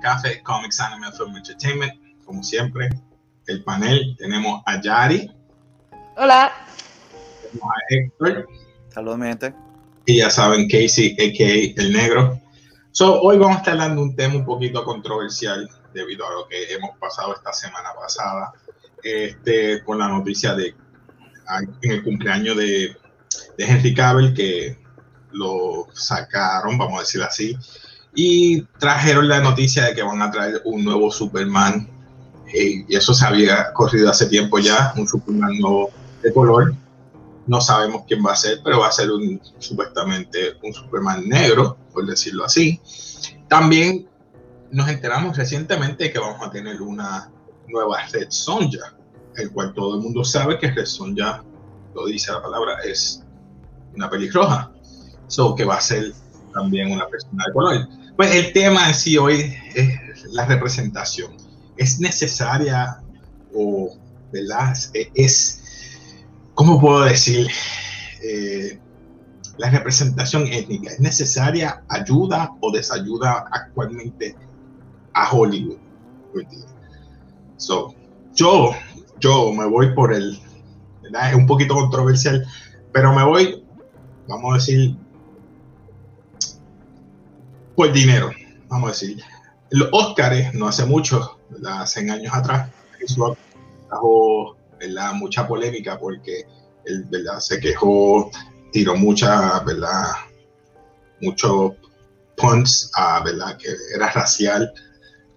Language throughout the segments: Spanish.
Café Comics Anime Film Entertainment? Como siempre, el panel tenemos a Yari. Hola. Tenemos a Héctor. Saludos, mi gente. Y ya saben, Casey, a.k.a. El Negro. So, hoy vamos a estar hablando de un tema un poquito controversial debido a lo que hemos pasado esta semana pasada este, con la noticia de en el cumpleaños de, de Henry Cavill que lo sacaron, vamos a decir así, y trajeron la noticia de que van a traer un nuevo Superman. Eh, y eso se había corrido hace tiempo ya, un Superman nuevo de color. No sabemos quién va a ser, pero va a ser un, supuestamente un Superman negro, por decirlo así. También nos enteramos recientemente que vamos a tener una nueva Red Sonja, el cual todo el mundo sabe que Red Sonja, lo dice la palabra, es una pelirroja. So, que va a ser también una persona de color. Pues el tema en sí hoy es la representación. ¿Es necesaria o, ¿verdad? Es, ¿cómo puedo decir? Eh, la representación étnica, ¿es necesaria, ayuda o desayuda actualmente a Hollywood? So, yo, yo me voy por el, ¿verdad? es un poquito controversial, pero me voy, vamos a decir, por dinero, vamos a decir. Los Óscares, no hace mucho, hace años atrás, Rock trajo mucha polémica porque él ¿verdad? se quejó, tiró mucha, ¿verdad? muchos punts, a, ¿verdad? que era racial.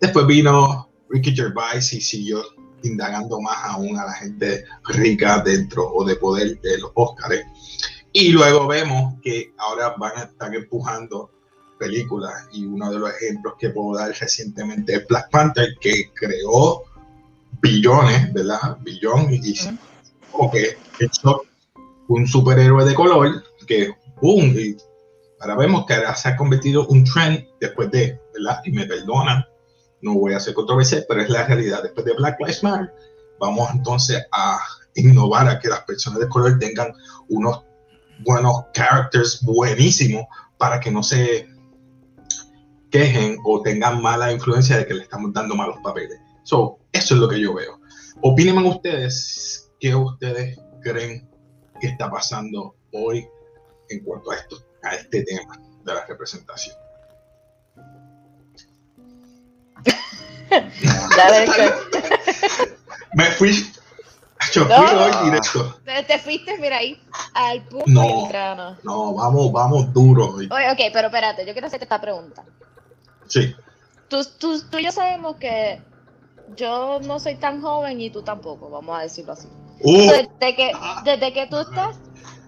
Después vino Ricky Gervais y siguió indagando más aún a la gente rica dentro o de poder de los Óscares. Y luego vemos que ahora van a estar empujando películas y uno de los ejemplos que puedo dar recientemente es Black Panther que creó billones, ¿verdad? Billones y como que hecho un superhéroe de color que boom y ahora vemos que se ha convertido un trend después de, ¿verdad? Y me perdonan, no voy a hacer controversia, pero es la realidad. Después de Black Lives Matter, vamos entonces a innovar a que las personas de color tengan unos buenos characters buenísimos para que no se quejen o tengan mala influencia de que le estamos dando malos papeles. So, eso es lo que yo veo. Opinen ustedes qué ustedes creen que está pasando hoy en cuanto a esto, a este tema de la representación. Me fui. Yo fui hoy directo. Te fuiste, mira ahí, al punto no, no, vamos, vamos duro hoy. Oye, ok, pero espérate, yo quiero hacerte esta pregunta. Sí. Tú, tú, tú, y yo sabemos que yo no soy tan joven y tú tampoco, vamos a decirlo así. Uh. desde, que, desde que tú estás,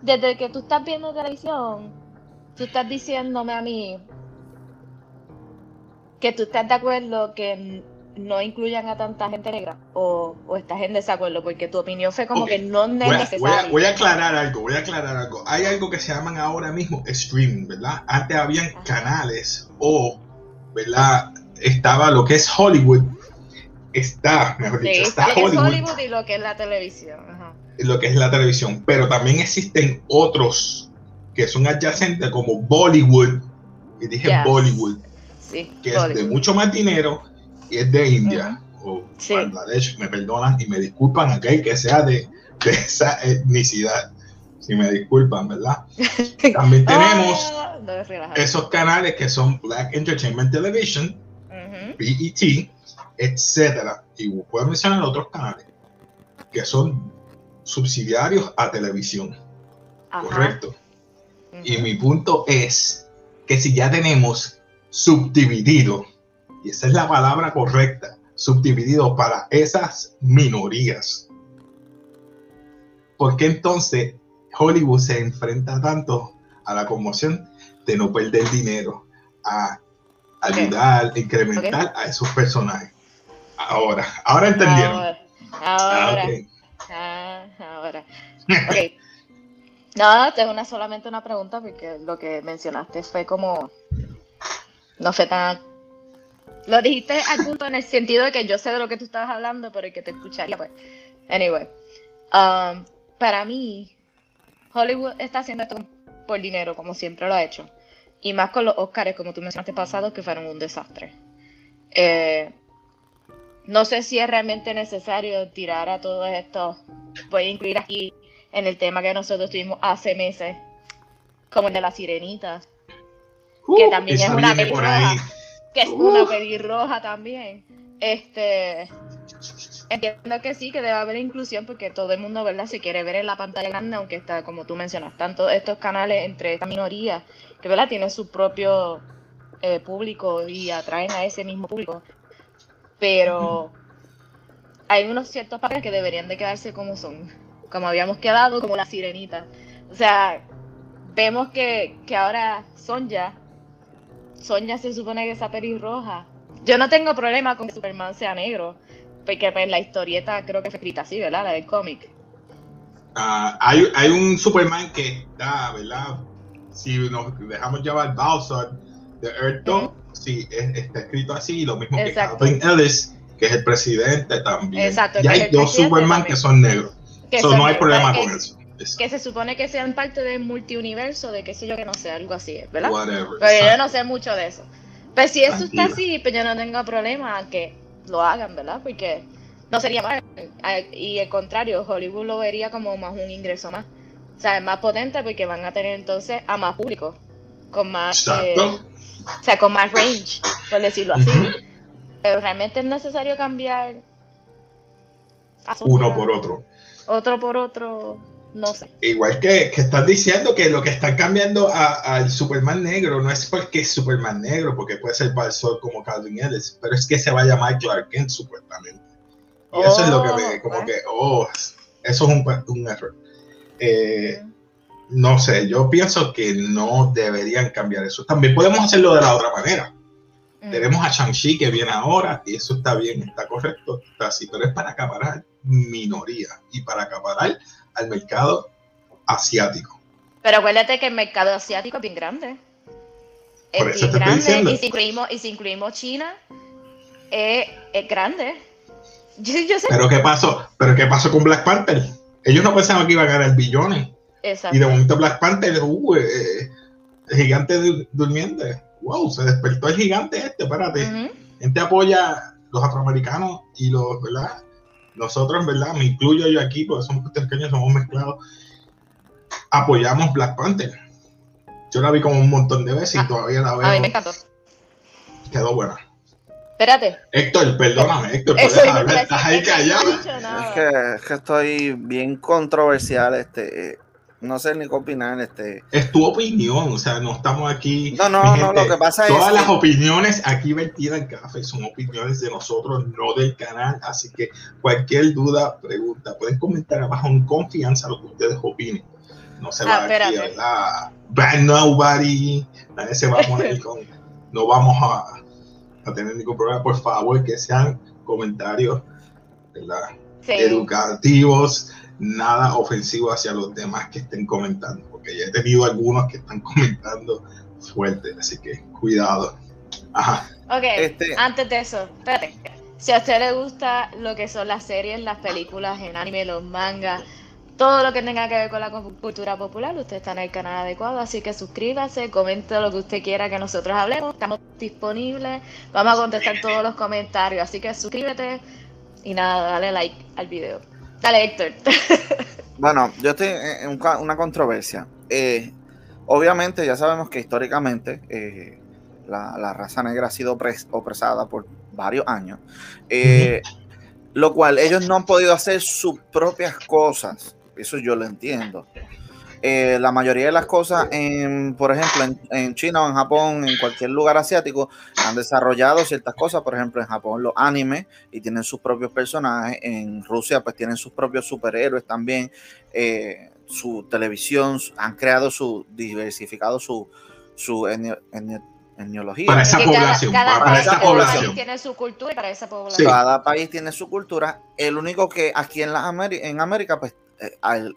desde que tú estás viendo televisión, tú estás diciéndome a mí que tú estás de acuerdo que no incluyan a tanta gente negra o, o estás en desacuerdo porque tu opinión fue como que no es necesario. Voy a, voy a, aclarar algo, voy a aclarar algo. Hay algo que se llaman ahora mismo streaming, ¿verdad? Antes habían canales o ¿verdad? Estaba lo que es Hollywood, está, mejor dicho, está Hollywood, y lo que es la televisión. Lo que es la televisión, pero también existen otros que son adyacentes como Bollywood, y dije Bollywood, que es de mucho más dinero y es de India. O Bangladesh, me perdonan y me disculpan aquel que sea de, de esa etnicidad. Si me disculpan, ¿verdad? También tenemos esos canales que son Black Entertainment Television, BET, etcétera. Y puedo mencionar otros canales que son subsidiarios a televisión. Correcto. Y mi punto es que si ya tenemos subdividido, y esa es la palabra correcta, subdividido para esas minorías, ¿por qué entonces Hollywood se enfrenta tanto a la conmoción de no perder dinero, a ayudar, incrementar a esos personajes. Ahora, ahora entendieron. Ahora. Ah, ahora. Ah, no, tengo una, solamente una pregunta porque lo que mencionaste fue como. No fue tan. Lo dijiste al punto en el sentido de que yo sé de lo que tú estabas hablando, pero que te escucharía, pues. Anyway. Um, para mí, Hollywood está haciendo esto por dinero, como siempre lo ha hecho. Y más con los Oscars, como tú mencionaste pasado, que fueron un desastre. Eh, no sé si es realmente necesario tirar a todos estos, voy a incluir aquí en el tema que nosotros tuvimos hace meses, como el de la sirenita, que uh, también es una pelirroja, que es una uh. pelirroja también. Este, entiendo que sí, que debe haber inclusión porque todo el mundo, ¿verdad? Se quiere ver en la pantalla grande, aunque está, como tú mencionas, tanto estos canales entre esta minoría, que, ¿verdad? Tienen su propio eh, público y atraen a ese mismo público. Pero hay unos ciertos papeles que deberían de quedarse como son, como habíamos quedado, como la sirenita. O sea, vemos que, que ahora Sonja, Sonja se supone que es pelirroja. Yo no tengo problema con que Superman sea negro, porque pues, la historieta creo que fue escrita así, ¿verdad? La del cómic. Ah, hay, hay, un Superman que está, ¿verdad? Si nos dejamos llevar Bowser de Earth sí, está escrito así, lo mismo que Calvin Ellis, que es el presidente también. Exacto, y hay dos Superman que son negros. eso no hay problema con eso. Que se supone que sean parte del multiuniverso, de qué sé yo que no sé, algo así, ¿verdad? Pero yo no sé mucho de eso. Pero si eso está así, pues yo no tengo problema que lo hagan, ¿verdad? Porque no sería mal. Y al contrario, Hollywood lo vería como más un ingreso más. O sea, es más potente porque van a tener entonces a más público, con más, eh, o sea, con más range, por decirlo así. Pero realmente es necesario cambiar uno por otro. Otro por otro no sé. Igual que, que están diciendo que lo que están cambiando al Superman negro no es porque es Superman negro, porque puede ser para el sol como Calvin Ellis, pero es que se va a llamar Clark Kent supuestamente. Y eso es lo que me, oh, como que, oh, eso es un, un error. Eh, no sé, yo pienso que no deberían cambiar eso. También podemos hacerlo de la otra manera. Tenemos a Shang-Chi que viene ahora y eso está bien, está correcto, está así, pero es para acaparar minoría y para acaparar al mercado asiático. Pero acuérdate que el mercado asiático es bien grande. Es bien grande. Y si incluimos, y si incluimos China, es, grande. Pero qué pasó, pero qué pasó con Black Panther. Ellos no pensaban que iba a ganar billones. Exacto. Y de momento Black Panther, uh, eh, el gigante durmiente. Wow, se despertó el gigante este, espérate. Gente apoya los afroamericanos y los, ¿verdad? Nosotros, ¿verdad? Me incluyo yo aquí, porque somos puertorriqueños, somos mezclados, apoyamos Black Panther. Yo la vi como un montón de veces y ah, todavía la veo. A mí me encantó. Quedó buena. Espérate. Héctor, perdóname, Héctor, hablar, estás ahí callado. Es que, es que estoy bien controversial, este, no sé ni qué opinar. Este... Es tu opinión, o sea, no estamos aquí. No, no, no, lo que pasa es. Todas las opiniones aquí vertidas en café son opiniones de nosotros, no del canal. Así que cualquier duda, pregunta, pueden comentar abajo en confianza lo que ustedes opinen. No se va ah, aquí, ¿verdad? Bad nobody, nadie se va a poner con. No vamos a, a tener ningún problema. Por favor, que sean comentarios, ¿verdad? Educativos nada ofensivo hacia los demás que estén comentando, porque ya he tenido algunos que están comentando fuerte, así que cuidado. Ajá. Ok, este... antes de eso, espérate. Si a usted le gusta lo que son las series, las películas en anime, los mangas, todo lo que tenga que ver con la cultura popular, usted está en el canal adecuado, así que suscríbase, comente lo que usted quiera que nosotros hablemos, estamos disponibles, vamos a contestar todos los comentarios, así que suscríbete y nada, dale like al video. Dale, Héctor. bueno, yo estoy en una controversia. Eh, obviamente, ya sabemos que históricamente eh, la, raza negra ha sido opresada por varios años, eh, lo cual ellos no han podido hacer sus propias cosas. Eso yo lo entiendo. Eh, la mayoría de las cosas, en, por ejemplo, en, China o en Japón, en cualquier lugar asiático, han desarrollado ciertas cosas. Por ejemplo, en Japón los animes y tienen sus propios personajes. En Rusia, pues tienen sus propios superhéroes también. Eh, su televisión, han creado su, diversificado su, su etnología. Para esa población. para esa población. país tiene su cultura y para esa población. Cada país tiene su cultura. El único que aquí en, la en América, pues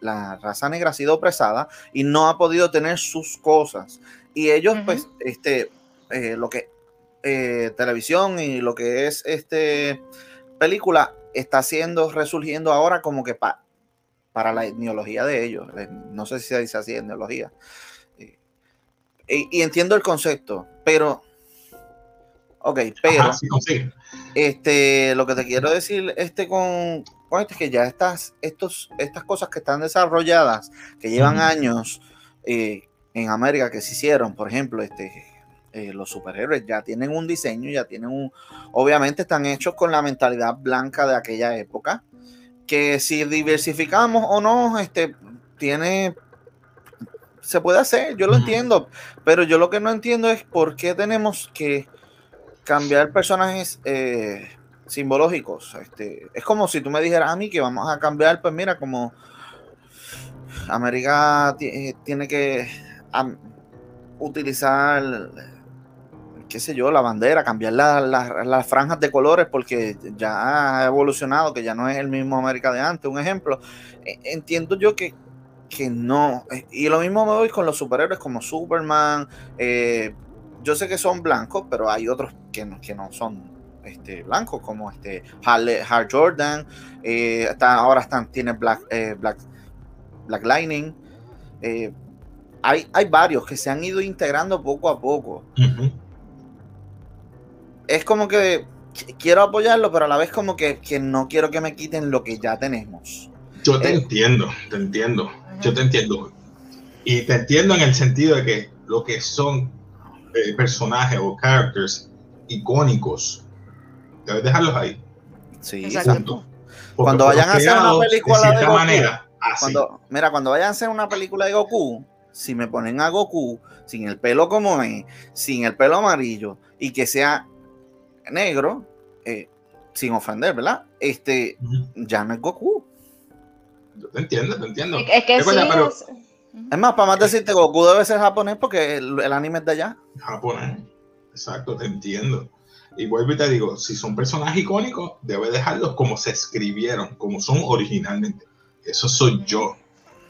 la raza negra ha sido opresada y no ha podido tener sus cosas. Y ellos, pues, este, eh, lo que eh, televisión y lo que es este película está siendo, resurgiendo ahora como que para la etnología de ellos. No sé si se dice así, etnología. y, entiendo el concepto, pero. Ok, pero. Este, lo que te quiero decir este con, es que ya estas, estos, estas cosas que están desarrolladas, que llevan años eh, en América que se hicieron, por ejemplo, este, eh, los superhéroes ya tienen un diseño, ya tienen un. Obviamente están hechos con la mentalidad blanca de aquella época. Que si diversificamos o no, este, tiene se puede hacer, yo lo entiendo, pero yo lo que no entiendo es por qué tenemos que cambiar personajes eh, simbológicos. Este, es como si tú me dijeras a mí que vamos a cambiar, pues mira, como América eh, tiene que utilizar, qué sé yo, la bandera, cambiar las franjas de colores porque ya ha evolucionado, que ya no es el mismo América de antes, un ejemplo. E, entiendo yo que que no. Eh, y lo mismo me voy con los superhéroes como Superman. Eh, yo sé que son blancos, pero hay otros que no, que no son este, blancos, como este Hal, Jordan. Eh, ahora están, tiene Black, Black, Black Lightning. hay, hay varios que se han ido integrando poco a poco. Es como que quiero apoyarlo, pero a la vez como que, que no quiero que me quiten lo que ya tenemos. Yo te entiendo, te entiendo. Yo te entiendo. Y te entiendo en el sentido de que lo que son eh, personajes o characters icónicos, debes dejarlos ahí. Sí, exacto. Cuando vayan a hacer una película de, Goku, manera, cuando, mira, cuando vayan a hacer una película de Goku, si me ponen a Goku sin el pelo como es, sin el pelo amarillo y que sea negro, eh, sin ofender, ¿verdad? Este, ya no es Goku. Yo te entiendo, te entiendo. Es que sí, es... más, para más decirte, Goku debe ser japonés porque el, anime es de allá. Japonés, exacto, te entiendo. Y vuelvo y te digo, si son personajes icónicos, debe dejarlos como se escribieron, como son originalmente. Eso soy yo,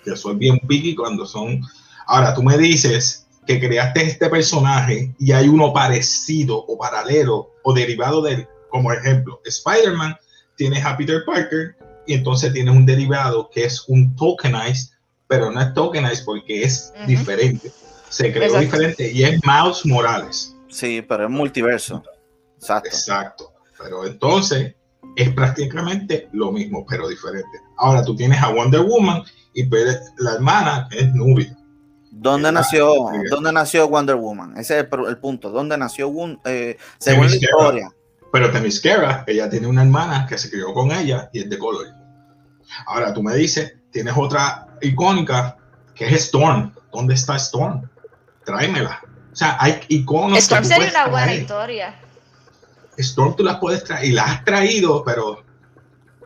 que soy bien picky cuando son... Ahora, tú me dices que creaste este personaje y hay uno parecido o paralelo o derivado de él, como ejemplo, Spider-Man tiene a Peter Parker y entonces tienes un derivado que es un tokenized, pero no es tokenized porque es diferente. Se creó diferente y es Miles Morales. Sí, pero es multiverso. Exacto. Exacto. Pero entonces es prácticamente lo mismo, pero diferente. Ahora tú tienes a Wonder Woman y pues, la hermana es Nubia. ¿Dónde nació, ¿Dónde nació Wonder Woman? Ese es el, punto. ¿Dónde nació eh, según la historia? Pero Themyscira, ella tiene una hermana que se crió con ella y es de color. Ahora tú me dices, tienes otra icónica que es Storm. ¿Dónde está Storm? Tráemela. O sea, hay iconos. Storm sería una buena historia. Storm tú las puedes traer y las has traído, pero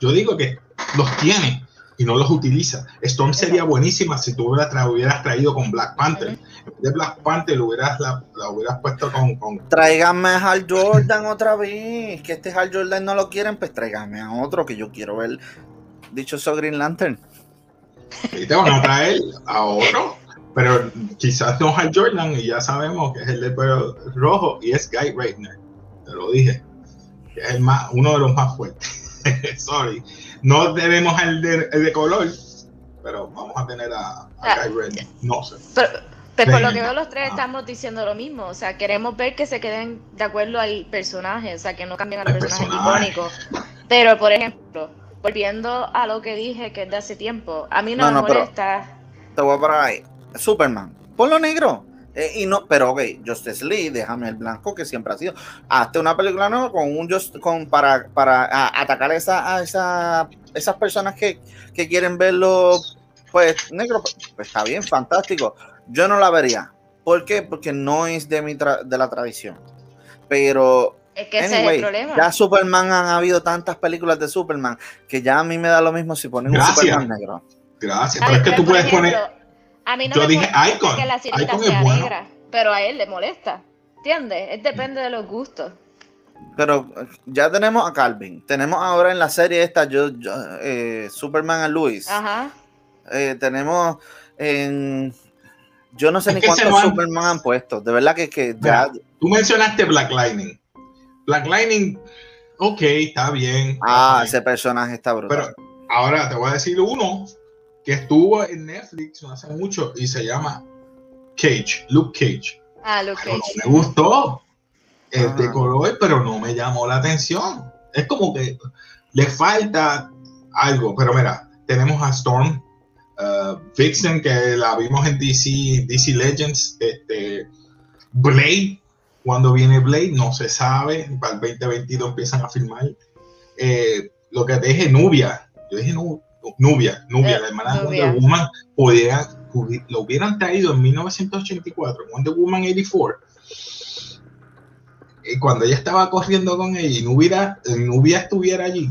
yo digo que los tiene y no los utiliza. Storm sería buenísima si tú la hubieras traído con Black Panther. En vez de Black Panther lo hubieras, la, hubieras puesto con, con... Tráigame a Hal Jordan otra vez. Que este Hal Jordan no lo quieren, pues tráigame a otro que yo quiero ver dicho eso Green Lantern. Y te van a traer a otro, pero quizás no Hal Jordan y ya sabemos que es el de pelo rojo y es Guy Reitner. Te lo dije. Es el más, uno de los más fuertes. Sorry. No tenemos el de, el de, color, pero vamos a tener a, ah, Guy Reitner. No sé. Pero, pero por lo que veo los tres estamos diciendo lo mismo, o sea, queremos ver que se queden de acuerdo al personaje, o sea, que no cambien al personaje, personaje icónico. Pero, por ejemplo, volviendo a lo que dije que es de hace tiempo, a mí no, me molesta. te voy a parar ahí. Superman, ponlo negro. Eh, y no, pero ok, Justice Lee, déjame el blanco que siempre ha sido. Hazte una película nueva con un just, con para, para atacar a, esa, a esa, esas personas que, que quieren verlo pues negro. Pues, está bien, fantástico. Yo no la vería. ¿Por qué? Porque no es de, mi de la tradición. Pero es que ese es el problema. Ya Superman han habido tantas películas de Superman que ya a mí me da lo mismo si ponen un Superman negro. Gracias, pero es que tú puedes poner. A mí no me dije Icon. que la Icon sea negra, pero a él le molesta. ¿Entiendes? Es depende de los gustos. Pero ya tenemos a Calvin. Tenemos ahora en la serie esta yo, eh, Superman a Luis. Ajá. Eh, tenemos en. Yo no sé ni cuántos Superman han puesto. De verdad que, que ya. Tú mencionaste Black Lightning. Black Lightning, ok, está bien. Ah, ese personaje está brutal. Pero ahora te voy a decir uno que estuvo en Netflix no hace mucho y se llama Cage, Luke Cage. Ah, que me gustó. El de color, pero no me llamó la atención. Es como que le falta algo. Pero mira, tenemos a Storm, uh, Vixen, que la vimos en DC, DC Legends, este, Blade, cuando viene Blade, no se sabe. Para el 2022 empiezan a filmar. Eh, lo que dije, Nubia. Yo dije Nubia, Nubia, la hermana de Wonder Woman, podía, lo hubieran traído en 1984, Wonder Woman 84. Y cuando ella estaba corriendo con ella y Nubia, Nubia estuviera allí,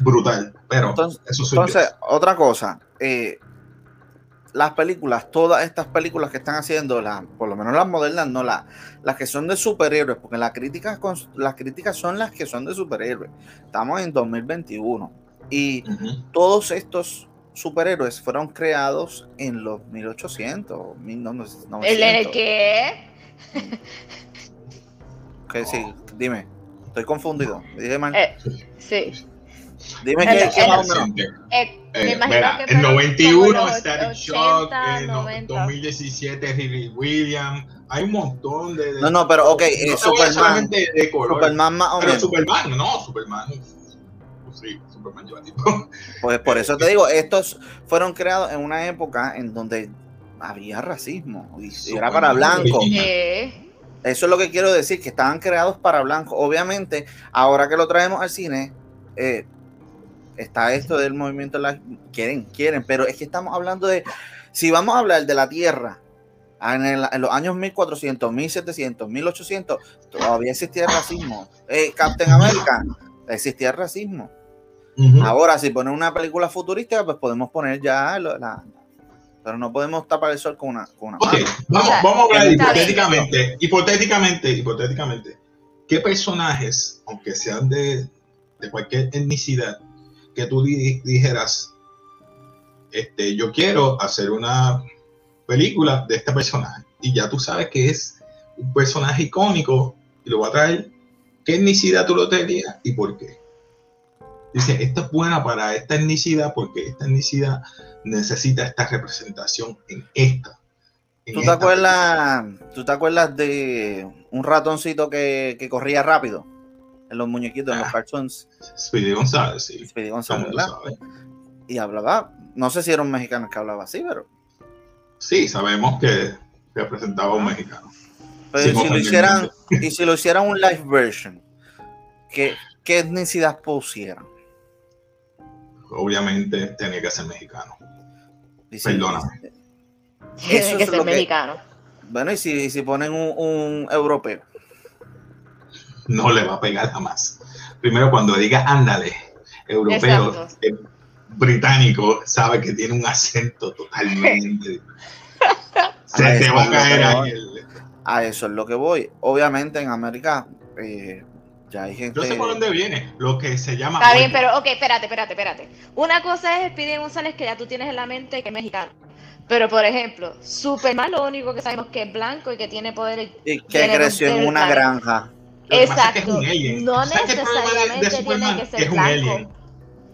brutal. Pero entonces, eso entonces otra cosa, eh, las películas, todas estas películas que están haciendo, las, por lo menos las modernas, no las, las que son de superhéroes, porque las críticas, las críticas son las que son de superhéroes. Estamos en 2021 y todos estos superhéroes fueron creados en los 1800, 1900. ¿El qué? que sí, dime. Estoy confundido. Dije mal. Eh, sí. Dime que, que más o menos. Eh, eh, mira, en 91 Static Shock, en 2017 Riri Williams, hay un montón de, No, no, pero ok, no Superman. De, de Superman más o menos. Superman, no, Superman. Sí, Superman lleva Pues por eso te digo, estos fueron creados en una época en donde había racismo y era para blancos. Eso es lo que quiero decir, que estaban creados para blancos. Obviamente, ahora que lo traemos al cine, eh, está esto del movimiento, la, quieren, quieren, pero es que estamos hablando de, si vamos a hablar de la Tierra, en, los años 1400, 1700, 1800, todavía existía racismo. Eh, Captain America, existía racismo. Ahora, si ponen una película futurista, pues podemos poner ya la, pero no podemos tapar el sol con una, con una Vamos, vamos a hablar hipotéticamente, hipotéticamente, hipotéticamente. ¿Qué personajes, aunque sean de, de cualquier etnicidad, que tú dijeras, este, yo quiero hacer una película de este personaje y ya tú sabes que es un personaje icónico y lo va a traer, ¿qué etnicidad tú lo tendrías y por qué? Dice, esta es buena para esta etnicidad porque esta etnicidad necesita esta representación en esta. ¿Tú, te acuerdas, ¿Tú te acuerdas de un ratoncito que, que corría rápido? en los muñequitos, en los ah. cartoons. Speedy González, sí. Speedy González, Y hablaba, no sé si era un mexicano que hablaba así, pero. Sí, sabemos que representaba a un mexicano. Pero si lo hicieran, y si lo hicieran un live version, ¿qué, qué etnicidad pusieran? Obviamente tenía que ser mexicano. Perdóname. Tiene que ser mexicano. Bueno, y si, si ponen un, un europeo no le va a pegar jamás. Primero, cuando diga ándale, europeo, eh, británico, sabe que tiene un acento totalmente. se te va a caer ahí A eso es lo que voy. Obviamente en América eh, ya hay gente. Yo sé por dónde viene, lo que se llama. Está bien, pero ok, espérate, espérate, espérate. Una cosa es Speedy González que ya tú tienes en la mente que es mexicano. Pero, por ejemplo, Superman lo único que sabemos que es blanco y que tiene poder. Y que creció en una granja. Exacto. No necesariamente tiene que ser es un Alien.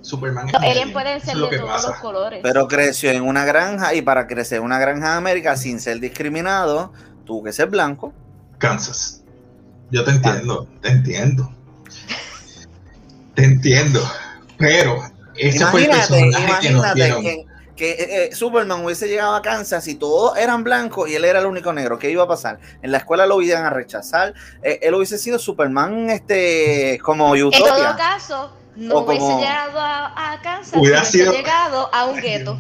Superman es alien pueden ser de todos los colores. Pero creció en una granja y para crecer en una granja de América sin ser discriminado, tuvo que ser blanco. Kansas. Yo te entiendo, te entiendo. te entiendo. Pero ese fue el personaje que nos dieron que eh, eh, Superman hubiese llegado a Kansas y todos eran blancos y él era el único negro, ¿qué iba a pasar? En la escuela lo iban a rechazar, eh, él hubiese sido Superman este como Utopia. En todo caso, no hubiese llegado a, Kansas, hubiese llegado a un gueto.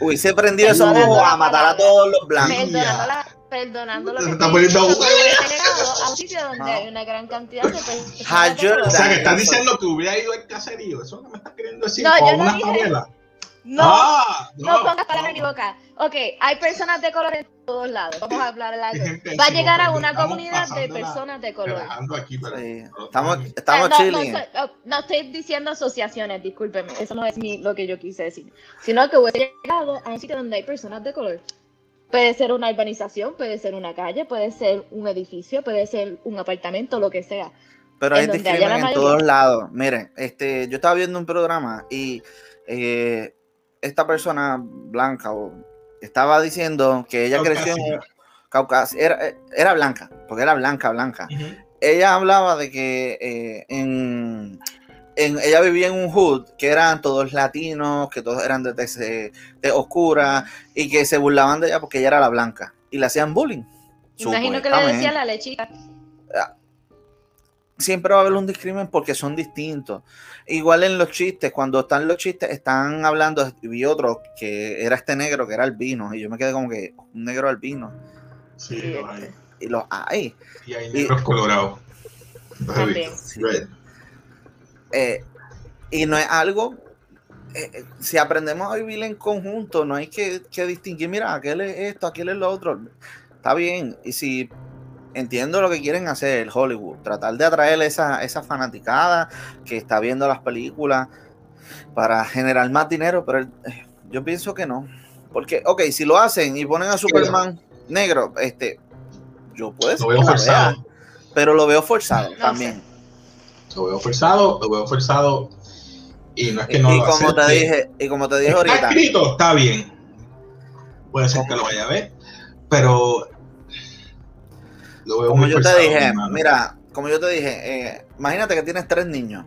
Hubiese prendido esos ojos a matar a todos los blancos. Perdonando lo que está poniendo a un sitio donde hay una gran cantidad de personas. O sea, que estás diciendo que hubiera ido al caserío, eso no me estás queriendo decir, no, o una dije, no, ah, no, pongas palabras en mi boca. Ok, hay personas de color en todos lados. Vamos a hablar de Va a llegar a una comunidad de personas de color. estamos estamos no, No, estoy diciendo asociaciones, discúlpeme. Eso no es lo que yo quise decir. Sino que hubiese llegado a un sitio donde hay personas de color. Puede ser una urbanización, puede ser una calle, puede ser un edificio, puede ser un apartamento, lo que sea. Pero hay discriminación en todos lados. Miren, este, yo estaba viendo un programa y eh, esta persona blanca estaba diciendo que ella creció en, caucasia, era, era blanca, porque era blanca, blanca. Ella hablaba de que eh, en, ella vivía en un hood que eran todos latinos, que todos eran de, de, oscura y que se burlaban de ella porque ella era la blanca y le hacían bullying. Imagino que le decía la lechita. Ah, siempre va a haber un discrimen porque son distintos. Igual en los chistes, cuando están los chistes, están hablando, vi otro que era este negro que era albino, y yo me quedé como que un negro albino. Sí, los hay. Y los hay. Y hay negros colorados. También. Eh, y no es algo, eh, eh, si aprendemos a vivir en conjunto, no hay que, que distinguir, mira, aquel es esto, aquel es lo otro. Está bien. Y si entiendo lo que quieren hacer el Hollywood, tratar de atraer esa, esa fanaticada que está viendo las películas para generar más dinero, pero eh, yo pienso que no. Porque, ok, si lo hacen y ponen a Superman negro, este, yo puedo lo veo forzado. pero lo veo forzado también. Lo veo forzado, lo veo forzado y no es que no y como te dije Y como te dije está ahorita. escrito, está bien. Puede ser que lo vaya a ver, pero como yo te dije, mira, como yo te dije, imagínate que tienes tres niños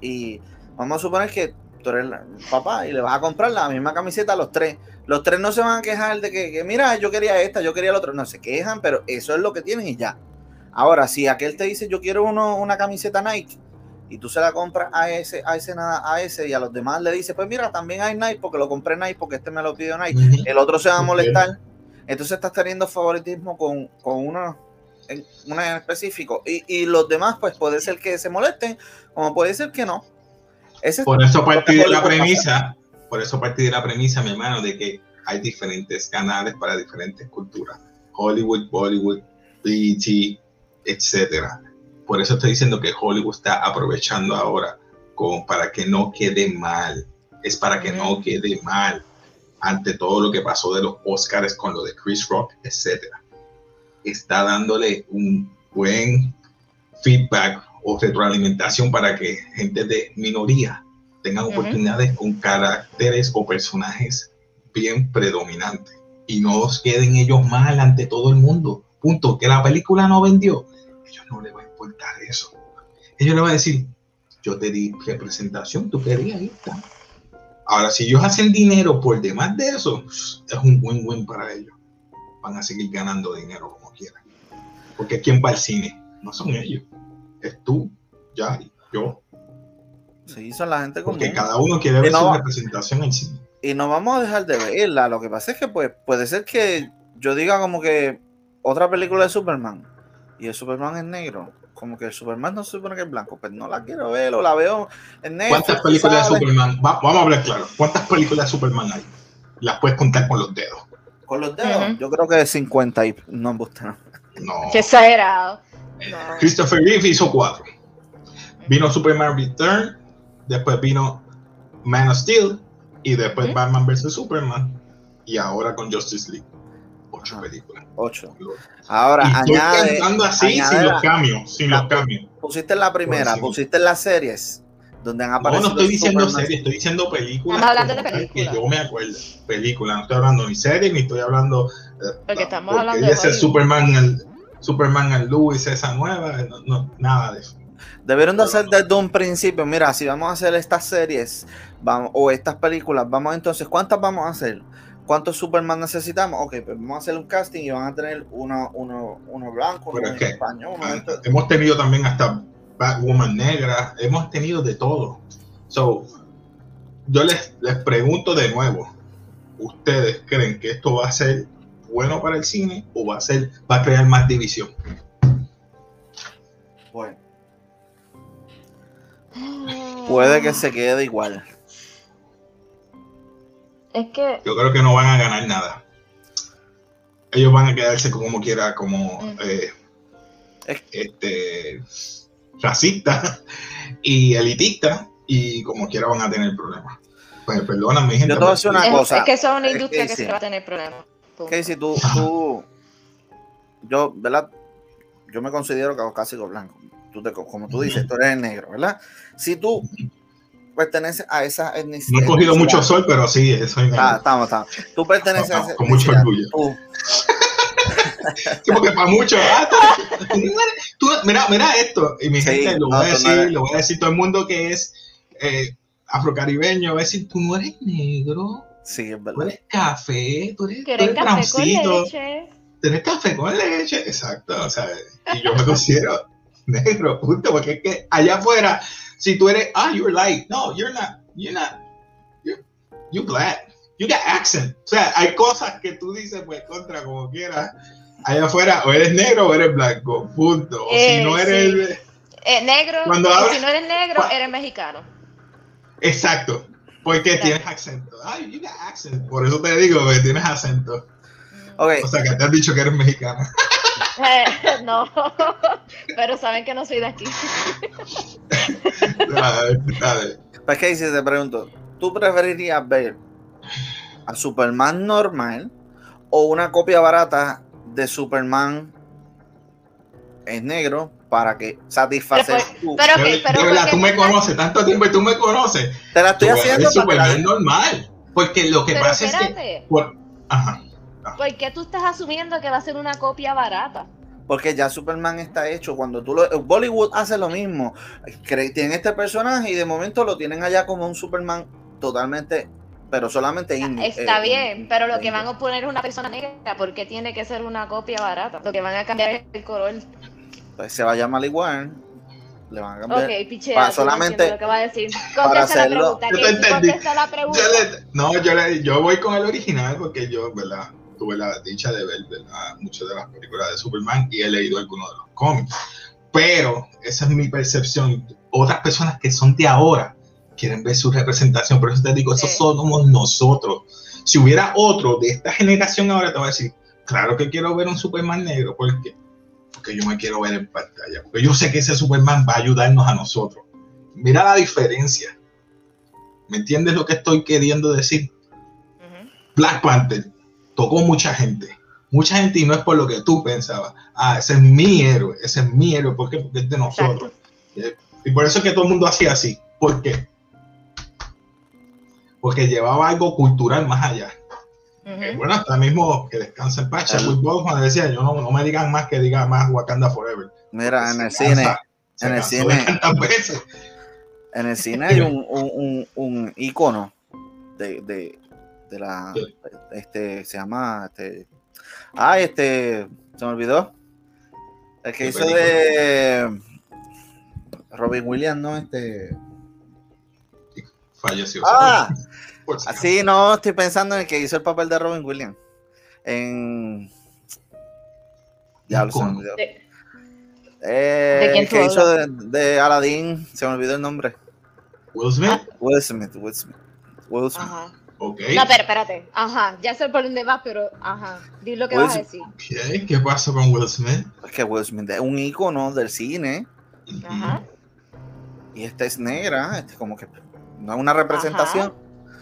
y vamos a suponer que tú eres el papá y le vas a comprar la misma camiseta a los tres. Los tres no se van a quejar de que, mira, yo quería esta, yo quería la otra. No se quejan, pero eso es lo que tienen y ya. Ahora, si aquel te dice, yo quiero uno, una camiseta Nike, y tú se la compras a ese, a ese, a ese, y a los demás le dices, pues mira, también hay Nike porque lo compré Nike porque este me lo pidió Nike. El otro se va a molestar. Entonces estás teniendo favoritismo con, con uno en una en específico. Y, y, los demás, pues puede ser que se molesten, como puede ser que no. por eso partí de la premisa, por eso partí de la premisa, mi hermano, de que hay diferentes canales para diferentes culturas. Hollywood, Bollywood, BET, etcétera. Por eso estoy diciendo que Hollywood está aprovechando ahora para que no quede mal. Es para que no quede mal ante todo lo que pasó de los Oscars con lo de Chris Rock, etcétera está dándole un buen feedback o retroalimentación para que gente de minoría tengan oportunidades con caracteres o personajes bien predominantes y no queden ellos mal ante todo el mundo. Punto. Que la película no vendió, ellos no les va eso. Ellos le van a decir, yo te di representación, tú querías, ahí Ahora, si ellos hacen dinero por demás de eso, es un win-win para ellos. Van a seguir ganando dinero porque ¿quién va al cine? No son ellos. Es tú, ya, yo. Sí, son la gente común. Porque cada uno quiere ver su representación en cine. Y no vamos a dejar de verla. Lo que pasa es que pues, puede ser que yo diga como que otra película de Superman y el Superman es negro. Como que Superman no se supone que es blanco. Pues no la quiero ver o la veo en negro. ¿Cuántas películas de Superman? vamos a hablar claro. ¿Cuántas películas de Superman hay? Las puedes contar con los dedos. Con los dedos. Yo creo que 50 y no me gusta. No. Qué exagerado. Christopher Reeve hizo cuatro. Vino Superman Return, después vino Man of Steel y después Batman vs Superman y ahora con Justice League. Ocho películas. Ocho. Ahora y añade. así sin los cambios. Sin los cambios. Pusiste la primera, pusiste las series donde han aparecido. No, no estoy diciendo series, estoy diciendo películas. Estamos hablando de películas. Que yo me acuerdo. Películas, no estoy hablando ni series, ni estoy hablando. Eh, porque estamos hablando de. Ese Superman, el, Superman and Lewis, esa nueva, no, nada de eso. Debieron de hacer desde un principio, mira, si vamos a hacer estas series vamos, o estas películas, vamos entonces, ¿cuántas vamos a hacer? ¿Cuántos Superman necesitamos? Ok, pues vamos a hacer un casting y van a tener uno, uno, uno blanco, uno español. Ah, hemos tenido también hasta Batwoman negra, hemos tenido de todo. So, yo les, les pregunto de nuevo, ¿ustedes creen que esto va a ser bueno para el cine o va a ser, va a crear más división? Bueno. Puede que se quede igual. Es que. Yo creo que no van a ganar nada. Ellos van a quedarse como quiera, como mm. eh, este racista y elitista, y como quiera van a tener problemas. Pues perdóname, gente. Yo te voy a decir una cosa. Es que son una industria que, se va a tener problemas. si tú, tú, yo, ¿verdad? Yo me considero caucásico blanco. Tú te, como tú dices, tú eres negro, ¿verdad? Si tú perteneces a esa etnicidad. No he cogido mucho sol, pero sí, soy negro. Ah, estamos, estamos. Tú perteneces a esa Con mucho orgullo. porque para muchos, ah, mira, mira esto, y mi gente, lo voy a decir, lo voy a decir todo el mundo que es eh, afrocaribeño, va a decir, tú no eres negro. Sí, es verdad. Tú eres café, tú eres, tú eres café con leche. Tú eres café con leche, exacto, o sea, y yo me considero negro, punto, porque es que allá afuera, si tú eres, ah, you're light, no, you're not, you're not, you're, you're black, you got accent, o sea, hay cosas que tú dices, pues, contra, como quieras, allá afuera, o eres negro o eres blanco, punto, o si no Eh, eres... sí. Eh, negro, Cuando hablas- si no eres negro, eres mexicano. Exacto, porque Claro. tienes acento. Ay, you got accent. Por eso te digo que tienes acento. O sea, que te has dicho que eres mexicana. Eh, no, pero saben que no soy de aquí. Dale, dale. pues que si te pregunto, ¿tú preferirías ver a Superman normal o una copia barata de Superman es negro para que satisfacer tu... Pero pero de verdad, ¿por qué tú me conoces, tanto tiempo y tú me conoces. Te la estoy Tú haciendo para que la- Superman normal. Porque lo que Pero pasa es que. por- ajá. ¿Por qué tú estás asumiendo que va a ser una copia barata? Porque ya Superman está hecho. Cuando tú lo. Bollywood hace lo mismo. Tienen este personaje y de momento lo tienen allá como un Superman totalmente. Pero solamente indie. Está eh, bien, pero lo que van a poner es una persona negra, ¿por qué tiene que ser una copia barata? Lo que van a cambiar es el color. Pues se va a llamar igual. Le van a cambiar. Ok, pichea, para solamente- lo que va a decir. para Contesta la hacerlo- pregunta, Yo te entendí. contesta la pregunta. Yo le- no, yo, le- yo voy con el original porque yo, ¿verdad? Tuve la dicha de ver, ¿verdad? Muchas de las películas de Superman y he leído algunos de los cómics. Pero esa es mi percepción. Otras personas que son de ahora quieren ver su representación. Por eso te digo, esos Sí. somos nosotros. Si hubiera otro de esta generación ahora, te voy a decir, claro que quiero ver un Superman negro. ¿Por qué? Porque yo me quiero ver en pantalla. Porque yo sé que ese Superman va a ayudarnos a nosotros. Mira la diferencia. ¿Me entiendes lo que estoy queriendo decir? Ujú. Black Panther tocó mucha gente. Mucha gente y no es por lo que tú pensabas. Ah, ese es mi héroe, ese es mi héroe. ¿Por qué? Porque es de nosotros. Eh, Y por eso es que todo el mundo hacía así. ¿Por qué? Porque llevaba algo cultural más allá. Eh. Bueno, hasta mismo que descansa en paz. El- Chadwick Boseman decía, yo no, no me digan más que diga más Wakanda Forever. Mira, en el cine. en el cine. En el cine hay un, un, un, un icono de, de, de la Sí. este se llama este ay este se me olvidó el que ¿Qué hizo película? de Robin Williams no este Falleció. ah así no estoy pensando en el que hizo el papel de Robin Williams en ya se me olvidó De- Eh, ¿De quién el que hizo de, de Aladdin se me olvidó el nombre Will Smith. Will Smith Will Smith Will Smith Ajá. Ok. No, pero espérate. Ajá, ya sé por dónde vas, pero ajá. Di lo que Pues- vas a decir. Ok, ¿Qué pasó con Will Smith? Es que Will Smith es un icono del cine Ajá. y esta es negra, este como que no es una representación.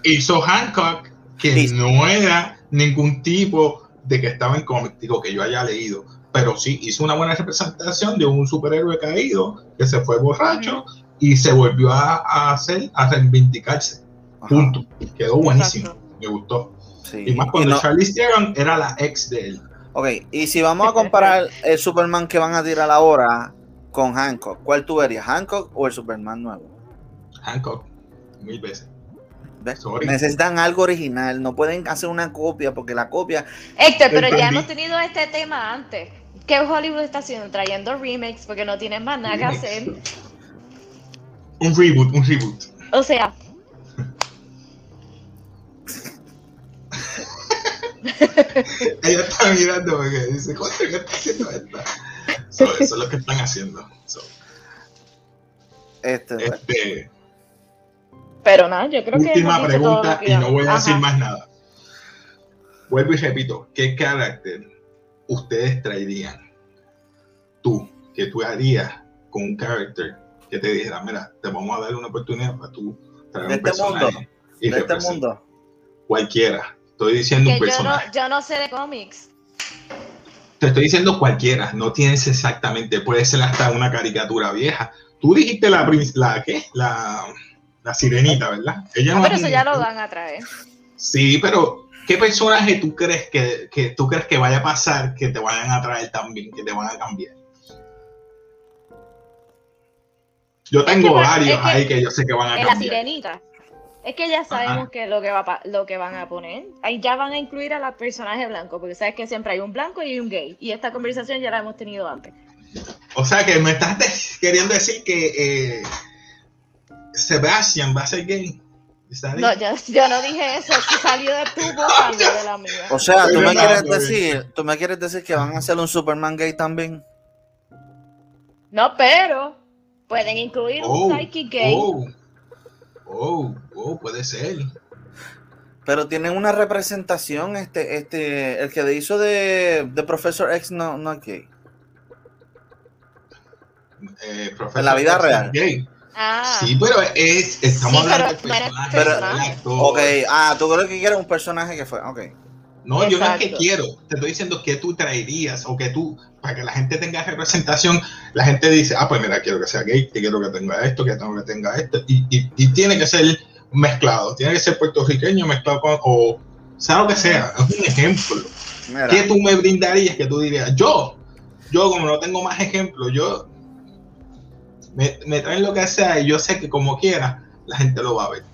hizo Hancock, que Hizo. no era ningún tipo de que estaba en cómic, digo que yo haya leído, pero sí hizo una buena representación de un superhéroe caído que se fue borracho y se volvió a, a hacer, a reivindicarse. Ajá, Punto. Quedó buenísimo. Exacto. Me gustó. sí. Y más cuando no- Charlize Theron era la ex de él. ok, y si vamos a comparar el Superman que van a tirar ahora con Hancock, ¿cuál tú verías? ¿Hancock o el Superman nuevo? Hancock, mil veces. Necesitan algo original, no pueden hacer una copia porque la copia Héctor, pero ya hemos tenido este tema antes. ¿Qué Hollywood está haciendo? Trayendo remakes porque no tienen más nada que hacer. Un reboot, un reboot. O sea, Ella está mirando porque dice, coño, ¿qué está haciendo esta? So, eso es lo que están haciendo. So, este, este, pero nada, yo creo que. Última dicho todo pregunta que y no voy a Ajá. decir más nada. Vuelvo y repito, ¿qué carácter ustedes traerían? Tú, que tú harías con un carácter que te dijera, mira, te vamos a dar una oportunidad para tú traer De un este personaje mundo, y de este mundo. cualquiera. Estoy diciendo un Que yo no, personaje. yo no sé de cómics. Te estoy diciendo cualquiera, no tienes exactamente, puede ser hasta una caricatura vieja. Tú dijiste la, la ¿qué? La, la sirenita, ¿verdad? Ella Ah, no pero es eso un- ya lo van a traer. Sí, pero ¿Qué personaje tú crees que, que, tú crees que vaya a pasar que te vayan a traer también, que te van a cambiar? Yo tengo varios ahí que yo sé que van a cambiar. La sirenita. Es que ya sabemos que lo que va lo que van a poner. Ahí ya van a incluir a los personajes blancos, porque sabes que siempre hay un blanco y un gay. Y esta conversación ya la hemos tenido antes. O sea que me estás queriendo decir que eh, Sebastian va a ser gay. No, yo, no dije eso, salió de tu boca, de la mía. O sea, tú me quieres decir, tú me quieres decir que van a hacer un Superman gay también. No, pero pueden incluir un oh, psychic gay. Oh, oh, oh, puede ser. Pero tienen una representación, este, este, el que hizo de, de Professor X no, no es gay. Eh, en la vida real. Gay. Ah. Sí, pero es, estamos hablando del personaje. Pero, ok, ah, tú crees que quieres un personaje que fue, ok. No, yo no es que quiero, te estoy diciendo que tú traerías o que tú, para que la gente tenga representación, la gente dice, ah, pues mira, quiero que sea gay, que quiero que tenga esto, que tengo que tenga esto, y, y, y tiene que ser mezclado, tiene que ser puertorriqueño mezclado con, o sea lo que sea, es un ejemplo. ¿Qué tú me brindarías que tú dirías? Yo, yo como no tengo más ejemplos, yo me, traen lo que sea y yo sé que como quiera, la gente lo va a ver.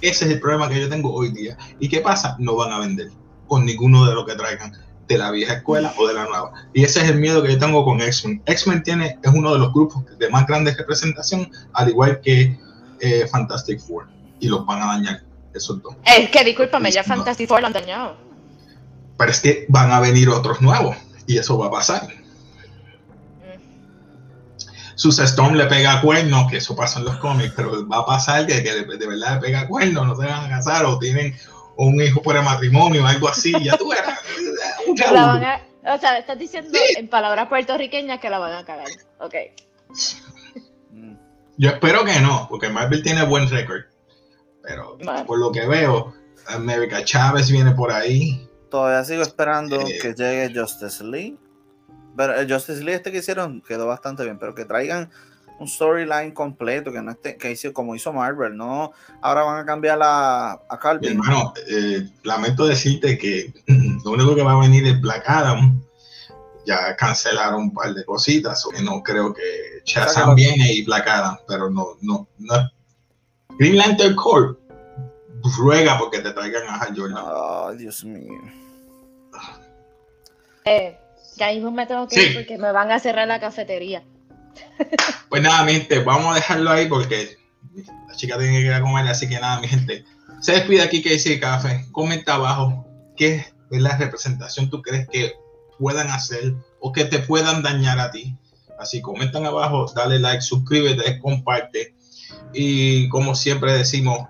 Ese es el problema que yo tengo hoy día. ¿Y qué pasa? No van a vender con ninguno de lo que traigan de la vieja escuela o de la nueva. Y ese es el miedo que yo tengo con X-Men. X-Men tiene, es uno de los grupos de más grandes representación, al igual que eh, Fantastic Four. Y los van a dañar, esos dos. Es que discúlpame, ya Fantastic Four lo han dañado. Pero es que van a venir otros nuevos y eso va a pasar. Sus Storm le pega cuernos, que eso pasa en los cómics, pero va a pasar que, de verdad le pega cuernos, no se van a casar o tienen un hijo por el matrimonio o algo así, ya tú eras O sea, estás diciendo en palabras puertorriqueñas que la van a cagar. Ok. Yo espero que no, porque Marvel tiene buen récord. Pero por lo que veo, América Chávez viene por ahí. Todavía sigo esperando eh, que llegue Justice League. Pero el Justice League este que hicieron quedó bastante bien, pero que traigan un storyline completo, que no esté, que hizo como hizo Marvel, no ahora van a cambiar a, a Calvin. Hermano, eh, lamento decirte que lo único que va a venir es Black Adam. Ya cancelaron un par de cositas, que no creo que Shazam viene y Black Adam, pero no, no, no. Green Lantern Corp ruega porque te traigan a Hal Jordan. Oh, Dios mío. Eh, ya mismo me tengo que ir porque me van a cerrar la cafetería. Pues nada, mi gente, vamos a dejarlo ahí porque la chica tiene que ir a comer, así que nada, mi gente. Se despide aquí que dice café. Comenta abajo qué es la representación tú crees que puedan hacer o que te puedan dañar a ti. Así comentan abajo, dale like, suscríbete, comparte. Y como siempre decimos,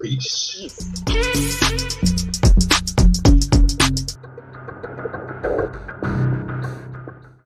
peace. peace.